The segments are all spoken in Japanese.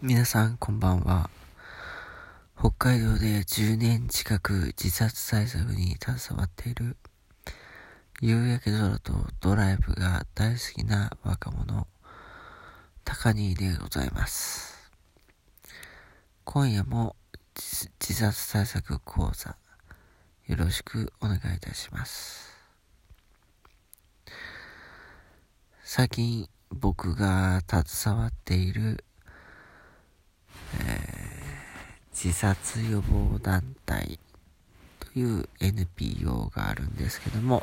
皆さんこんばんは。北海道で10年近く自殺対策に携わっている夕焼け空とドライブが大好きな若者、高兄でございます。今夜も自殺対策講座よろしくお願いいたします。最近僕が携わっている自殺予防団体という NPO があるんですけども、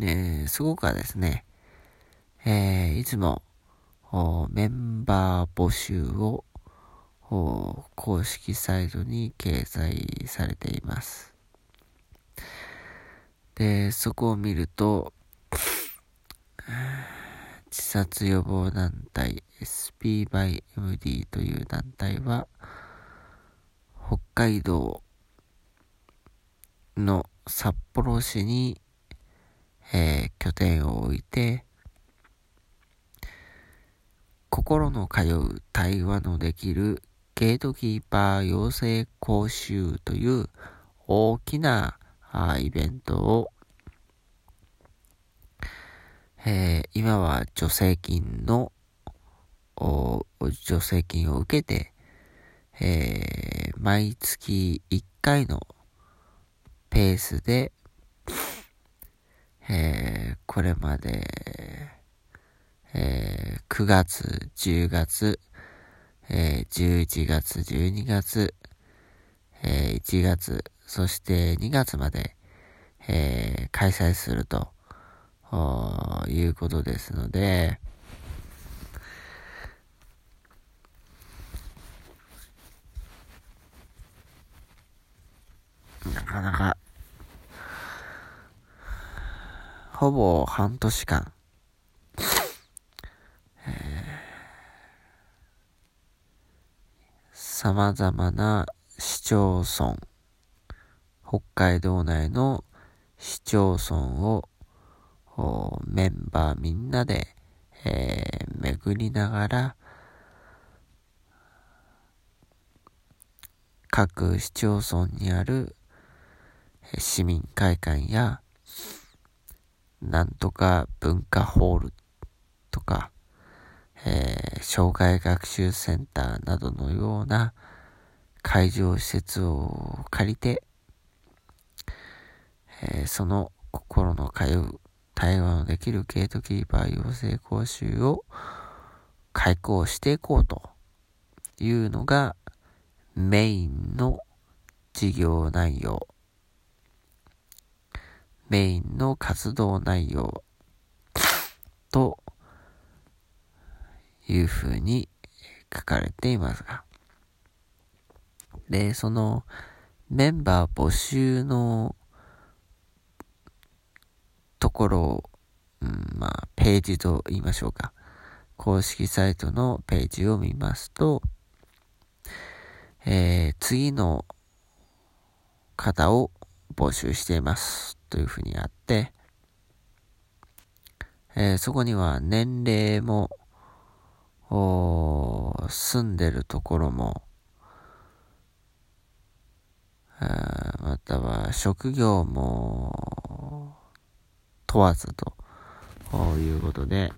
えー、すごくはですね、えー、いつもメンバー募集を公式サイトに掲載されています。で、そこを見ると、自殺予防団体 SP by MD という団体は、北海道の札幌市に、えー、拠点を置いて、心の通う対話のできるゲートキーパー養成講習という大きなイベントを、えー、今は助成金の助成金を受けて、えー、毎月1回のペースで、えー、これまで、えー、9月、10月、えー、11月、12月、えー、1月、そして2月まで、えー、開催すると。いうことですので、なかなか、ほぼ半年間、様々な市町村、北海道内の市町村をメンバーみんなで、えー、巡りながら、各市町村にある市民会館や、なんとか文化ホールとか、えー、障害学習センターなどのような会場施設を借りて、えー、その心の通う対話のできるゲートキーパー養成講習を開講していこうというのがメインの事業内容メインの活動内容というふうに書かれていますが。で、そのメンバー募集のところを、うん、まあ、ページと言いましょうか。公式サイトのページを見ますと、えー、次の方を募集しています。というふうにあって、えー、そこには年齢も、住んでるところも、または職業も問わずと。いうことで、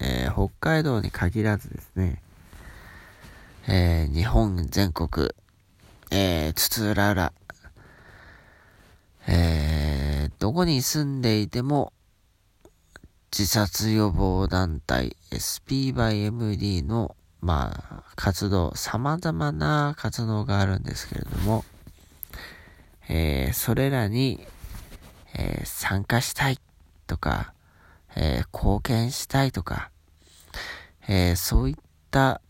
えー、北海道に限らずですね、えー、日本全国、えー、津々浦々、えー、どこに住んでいても、自殺予防団体 SP by MD の、まあ、活動、様々な活動があるんですけれども、えー、それらに、えー、参加したいとか、えー、貢献したいとか、えそういった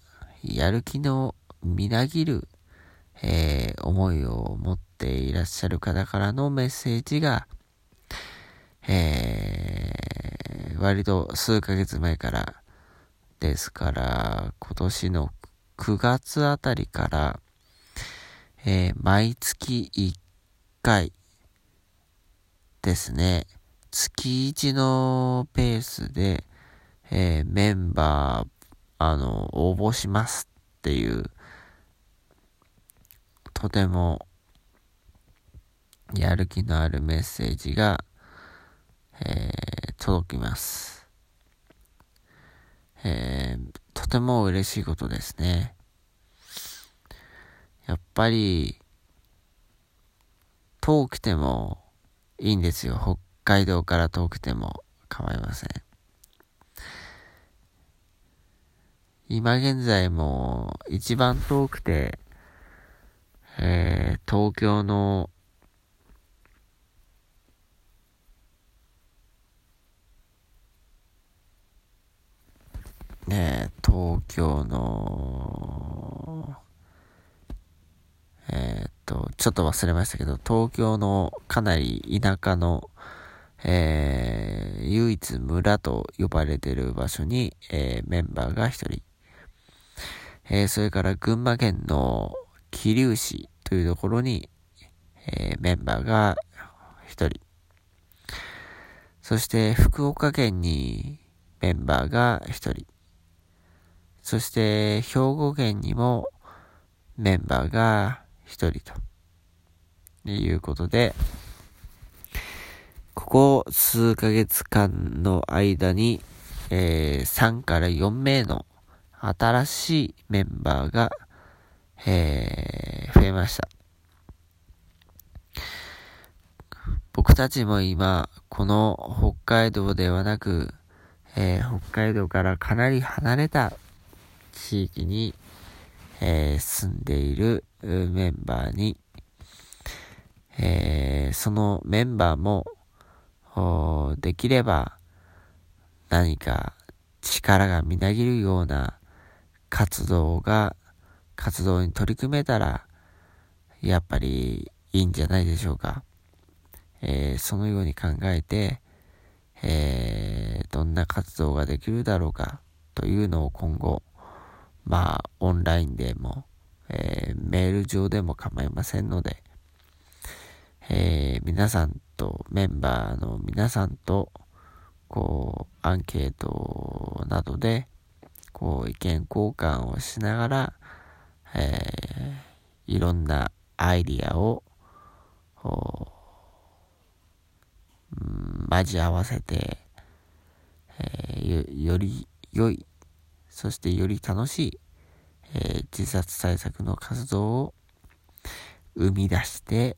やる気のみなぎる、え思いを持っていらっしゃる方からのメッセージが、え、割と数ヶ月前からですから、今年の9月あたりから、え、毎月1回ですね、月1のペースで、えー、メンバーあの、応募しますっていう、とても、やる気のあるメッセージが、えー、届きます。えー、とても嬉しいことですね。やっぱり、遠くてもいいんですよ。北海道から遠くても構いません。今現在も一番遠くて、えー、東京のねえ東京の、えー、っと、ちょっと忘れましたけど、東京のかなり田舎の、えー、唯一村と呼ばれてる場所に、えー、メンバーが一人、えー、それから群馬県の桐生市というところに、えー、メンバーが一人。そして福岡県にメンバーが一人。そして兵庫県にもメンバーが一人とということで、ここ数ヶ月間の間に、えー、3から4名の新しいメンバーが、えー、増えました。僕たちも今、この北海道ではなく、えー、北海道からかなり離れた地域に、えー、住んでいるメンバーに、えー、そのメンバーも、できれば何か力がみなぎるような活動が、活動に取り組めたら、やっぱりいいんじゃないでしょうか。えー、そのように考えて、えー、どんな活動ができるだろうかというのを今後、まあ、オンラインでも、えー、メール上でも構いませんので、えー、皆さんと、メンバーの皆さんと、こう、アンケートなどで、こう、意見交換をしながら、えー、いろんなアイディアを、交わせて、えー、より良い、そしてより楽しい、えー、自殺対策の活動を生み出して、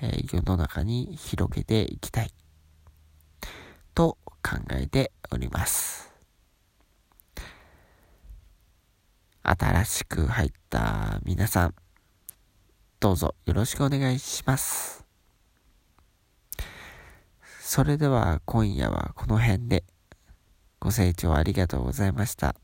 え、世の中に広げていきたいと考えております。新しく入った皆さん、どうぞよろしくお願いします。それでは今夜はこの辺でご清聴ありがとうございました。